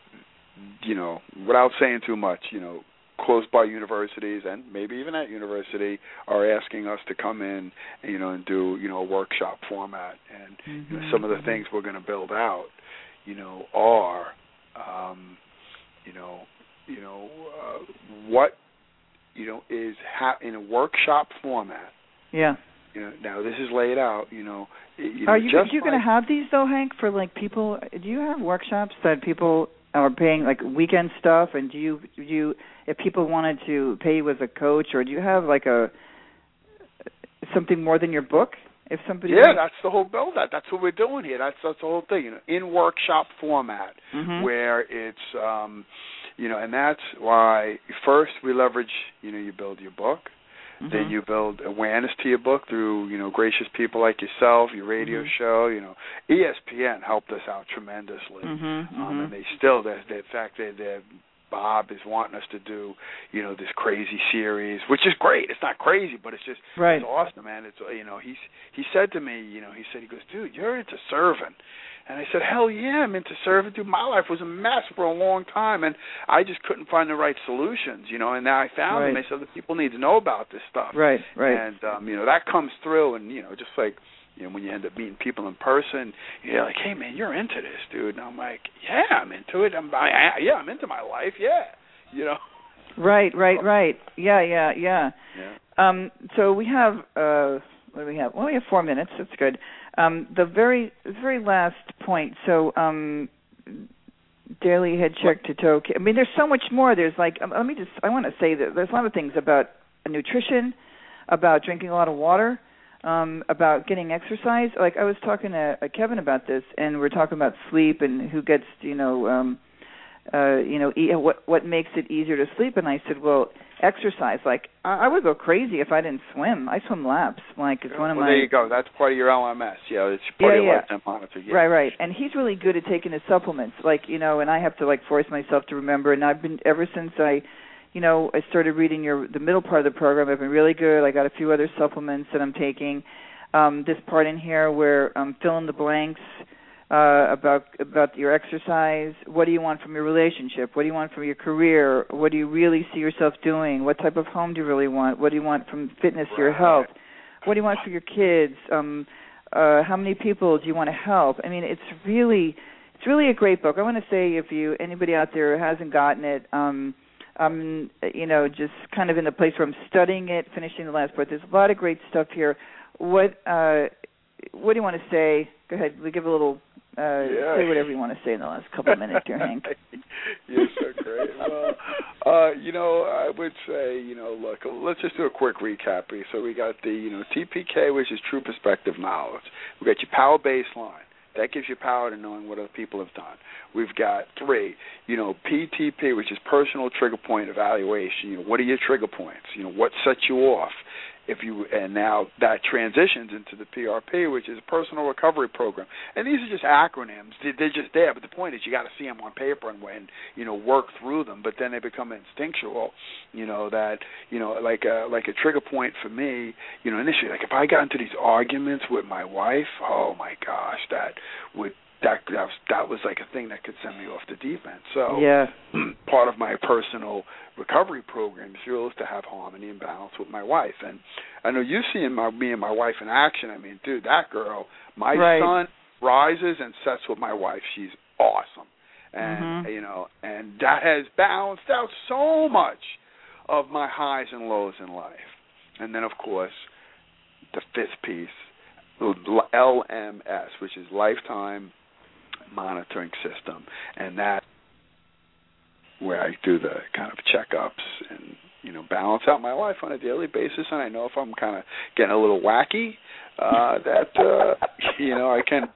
you know, without saying too much, you know, close by universities and maybe even at university are asking us to come in, you know, and do you know a workshop format. And mm-hmm. you know, some of the mm-hmm. things we're going to build out, you know, are, um, you know, you know, uh, what, you know, is ha- in a workshop format. Yeah. You know, now this is laid out. You know, you are know, you you like, going to have these though, Hank? For like people, do you have workshops that people are paying like weekend stuff? And do you do you if people wanted to pay you as a coach, or do you have like a something more than your book? If somebody yeah, that's the whole build. That that's what we're doing here. That's that's the whole thing. You know, in workshop format, mm-hmm. where it's um, you know, and that's why first we leverage. You know, you build your book. Mm-hmm. Then you build awareness to your book through you know gracious people like yourself, your radio mm-hmm. show. You know, ESPN helped us out tremendously, mm-hmm. um, mm-hmm. and they still. They, in fact, they they Bob is wanting us to do, you know, this crazy series, which is great. It's not crazy, but it's just right. it's awesome, man. It's you know, he's he said to me, you know, he said he goes, dude, you're into serving. And I said, hell yeah, I'm into serving. Dude, my life was a mess for a long time, and I just couldn't find the right solutions, you know. And now I found right. them. I said, the people need to know about this stuff. Right, right. And um, you know, that comes through, and you know, just like you know, when you end up meeting people in person, you're like, hey man, you're into this, dude. And I'm like, yeah, I'm into it. I'm, I, I, yeah, I'm into my life. Yeah, you know. Right, right, right. Yeah, yeah, yeah. Yeah. Um, so we have uh, what do we have? Well, we have four minutes. That's good. Um, the very, very last point. So, um, daily head check to toe. I mean, there's so much more. There's like, um, let me just. I want to say that there's a lot of things about nutrition, about drinking a lot of water, um, about getting exercise. Like I was talking to uh, Kevin about this, and we're talking about sleep and who gets, you know, um, uh, you know, e- what what makes it easier to sleep. And I said, well, exercise. Like I, I would go crazy if I didn't swim. I swim laps. Like it's one of well, my. there you go. That's part of your LMS. Yeah, it's part Yeah, of your yeah. lifetime monitor. Yeah. Right, right. And he's really good at taking his supplements. Like, you know, and I have to like force myself to remember and I've been ever since I you know, I started reading your the middle part of the program. I've been really good. I got a few other supplements that I'm taking. Um this part in here where um fill in the blanks uh about about your exercise. What do you want from your relationship? What do you want from your career? What do you really see yourself doing? What type of home do you really want? What do you want from fitness, your health? What do you want for your kids? Um uh how many people do you want to help i mean it's really it's really a great book i want to say if you anybody out there who hasn't gotten it um i'm you know just kind of in the place where i'm studying it finishing the last part there's a lot of great stuff here what uh what do you want to say go ahead we give a little uh Yeah. say whatever you want to say in the last couple of minutes here hank You're so great. Well, uh, you know, I would say, you know, look, let's just do a quick recap here. So we got the, you know, TPK, which is true perspective knowledge. We got your power baseline. That gives you power to knowing what other people have done. We've got three, you know, PTP, which is personal trigger point evaluation. You know, what are your trigger points? You know, what sets you off? If you and now that transitions into the PRP, which is a personal recovery program. And these are just acronyms. They- They're just there, but the point is you got to see them on paper and when you know work through them. But then they become instinctual. You know that you know like a like a trigger point for me. You know initially like if I got into these arguments with my wife, oh my gosh, that would that that was, that was like a thing that could send me off the deep end. So yeah part of my personal recovery program is really to have harmony and balance with my wife. And I know you seeing my me and my wife in action. I mean, dude, that girl, my Right. son rises and sets with my wife. She's awesome, and Mhm. you know, and that has balanced out so much of my highs and lows in life. And then, of course, the fifth piece, LMS, which is lifetime monitoring system, and that where I do the kind of checkups and you know balance out my life on a daily basis, and I know if I'm kind of getting a little wacky, uh, that uh, you know I can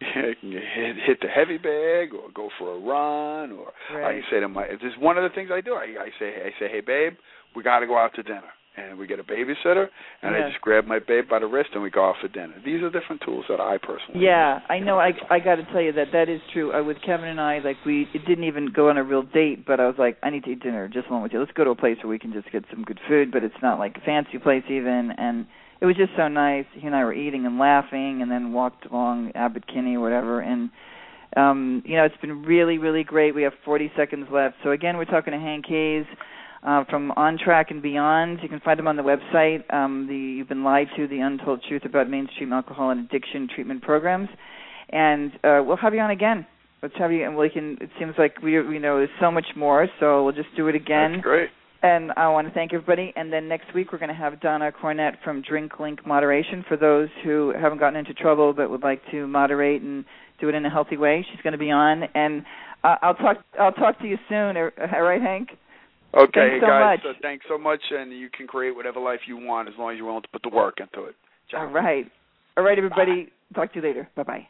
hit, hit the heavy bag or go for a run, or Right. I say to my this is one of the things I do. I, I say I say, hey babe, we got to go out to dinner. And we get a babysitter, and Yeah. I just grab my babe by the wrist, and we go out for dinner. These are different tools that I personally. Yeah, I know. I I got to tell you that that is true. Uh, with Kevin and I, like we it didn't even go on a real date, but I was like, I need to eat dinner just along with you. Let's go to a place where we can just get some good food, but it's not like a fancy place even. And it was just so nice. He and I were eating and laughing, and then walked along Abbot Kinney or whatever. And um, you know, it's been really, really great. We have 40 seconds left. So again, we're talking to Hank Hayes. Uh, from On Track and Beyond. You can find them on the website. Um, the You've Been Lied to: The Untold Truth About Mainstream Alcohol and Addiction Treatment Programs. And uh, we'll have you on again. Let's have you, and we can. It seems like we, we know there's so much more, so we'll just do it again. That's great. And I want to thank everybody. And then next week we're going to have Donna Cornett from Drink Link Moderation for those who haven't gotten into trouble but would like to moderate and do it in a healthy way. She's going to be on, and uh, I'll talk. I'll talk to you soon. All right, Hank. Okay, thanks so guys. Much. So thanks so much, and you can create whatever life you want as long as you're willing to put the work into it. Ciao. All right. All right, everybody. Bye. Talk to you later. Bye bye.